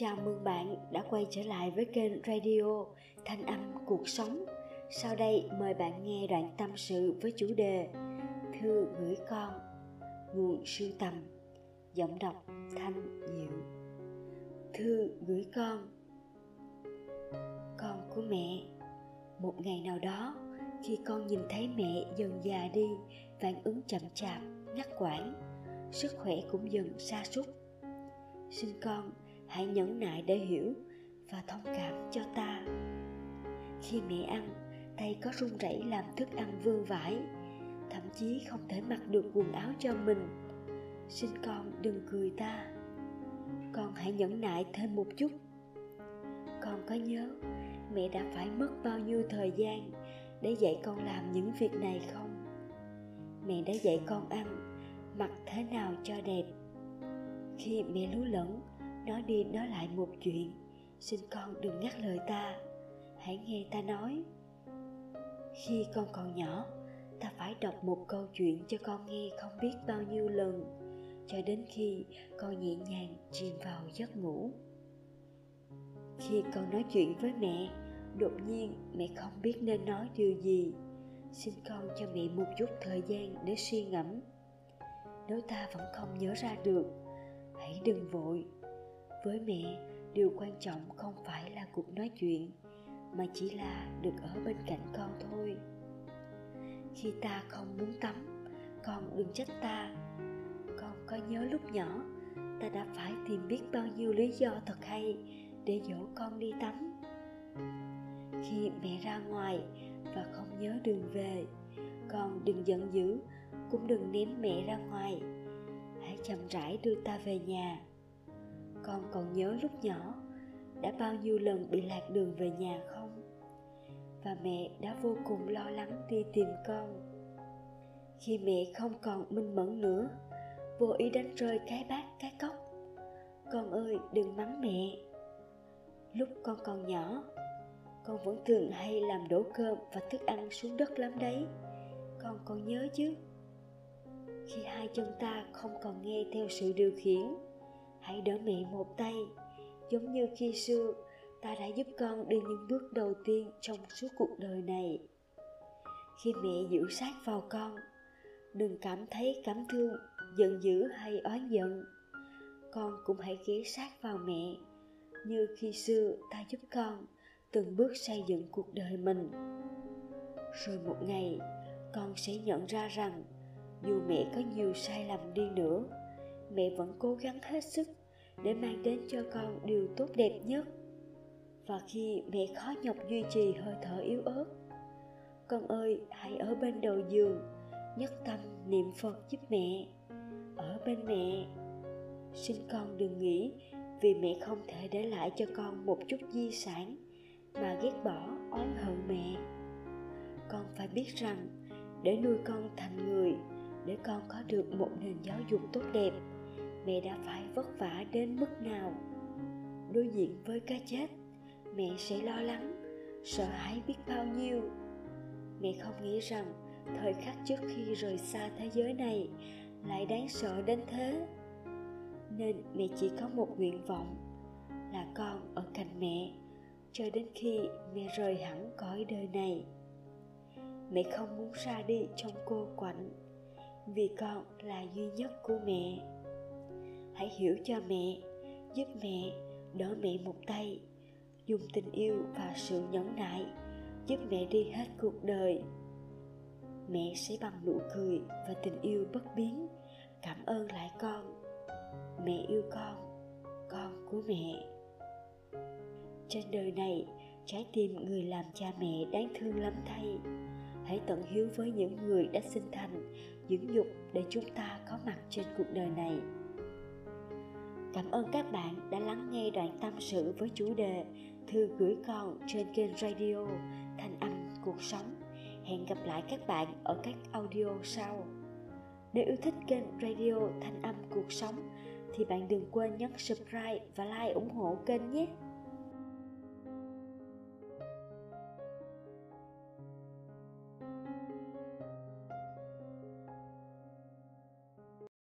Chào mừng bạn đã quay trở lại với kênh radio Thanh âm cuộc sống. Sau đây mời bạn nghe đoạn tâm sự với chủ đề Thư gửi con, nguồn sưu tầm, giọng đọc thanh diệu. Thư gửi con Con của mẹ Một ngày nào đó khi con nhìn thấy mẹ dần già đi phản ứng chậm chạp ngắt quãng sức khỏe cũng dần sa sút xin con hãy nhẫn nại để hiểu và thông cảm cho ta. Khi mẹ ăn, tay có run rẩy làm thức ăn vương vãi, thậm chí không thể mặc được quần áo cho mình. Xin con đừng cười ta. Con hãy nhẫn nại thêm một chút. Con có nhớ mẹ đã phải mất bao nhiêu thời gian để dạy con làm những việc này không? Mẹ đã dạy con ăn mặc thế nào cho đẹp? Khi mẹ lú lẫn nói đi nói lại một chuyện. Xin con đừng ngắt lời ta. Hãy nghe ta nói. Khi con còn nhỏ, ta phải đọc một câu chuyện cho con nghe không biết bao nhiêu lần, cho đến khi con nhẹ nhàng chìm vào giấc ngủ. Khi con nói chuyện với mẹ, đột nhiên mẹ không biết nên nói điều gì. Xin con cho mẹ một chút thời gian để suy ngẫm. Nếu ta vẫn không nhớ ra được, hãy đừng vội với mẹ, điều quan trọng không phải là cuộc nói chuyện, mà chỉ là được ở bên cạnh con thôi. Khi ta không muốn tắm, con đừng trách ta. Con có nhớ lúc nhỏ, ta đã phải tìm biết bao nhiêu lý do thật hay để dỗ con đi tắm. Khi mẹ ra ngoài và không nhớ đường về, con đừng giận dữ, cũng đừng ném mẹ ra ngoài. Hãy chậm rãi đưa ta về nhà con còn nhớ lúc nhỏ, đã bao nhiêu lần bị lạc đường về nhà không? Và mẹ đã vô cùng lo lắng đi tìm con. Khi mẹ không còn minh mẫn nữa, vô ý đánh rơi cái bát, cái cốc. Con ơi, đừng mắng mẹ. Lúc con còn nhỏ, con vẫn thường hay làm đổ cơm và thức ăn xuống đất lắm đấy. Con còn nhớ chứ? Khi hai chân ta không còn nghe theo sự điều khiển hãy đỡ mẹ một tay. Giống như khi xưa ta đã giúp con đi những bước đầu tiên trong suốt cuộc đời này. Khi mẹ giữ sát vào con, đừng cảm thấy cảm thương, giận dữ hay oán giận. Con cũng hãy ghé sát vào mẹ, như khi xưa ta giúp con từng bước xây dựng cuộc đời mình. Rồi một ngày, con sẽ nhận ra rằng dù mẹ có nhiều sai lầm đi nữa mẹ vẫn cố gắng hết sức để mang đến cho con điều tốt đẹp nhất. Và khi mẹ khó nhọc duy trì hơi thở yếu ớt, con ơi, hãy ở bên đầu giường nhất tâm niệm phật giúp mẹ. Ở bên mẹ, xin con đừng nghĩ vì mẹ không thể để lại cho con một chút di sản mà ghét bỏ oán hận mẹ. Con phải biết rằng để nuôi con thành người, để con có được một nền giáo dục tốt đẹp mẹ đã phải vất vả đến mức nào. Đối diện với cái chết, mẹ sẽ lo lắng, sợ hãi biết bao nhiêu. Mẹ không nghĩ rằng thời khắc trước khi rời xa thế giới này lại đáng sợ đến thế. Nên mẹ chỉ có một nguyện vọng, là con ở cạnh mẹ, cho đến khi mẹ rời hẳn cõi đời này. Mẹ không muốn ra đi trong cô quạnh, vì con là duy nhất của mẹ hãy hiểu cho mẹ, giúp mẹ, đỡ mẹ một tay. Dùng tình yêu và sự nhẫn nại, giúp mẹ đi hết cuộc đời. Mẹ sẽ bằng nụ cười và tình yêu bất biến. Cảm ơn lại con. Mẹ yêu con con của mẹ. Trên đời này, trái tim người làm cha mẹ đáng thương lắm thay. Hãy tận hiếu với những người đã sinh thành, dưỡng dục để chúng ta có mặt trên cuộc đời này cảm ơn các bạn đã lắng nghe đoạn tâm sự với chủ đề thư gửi con trên kênh radio thanh âm cuộc sống. Hẹn gặp lại các bạn ở các audio sau. Nếu yêu thích kênh radio thanh âm cuộc sống thì bạn đừng quên nhấn subscribe và like ủng hộ kênh nhé.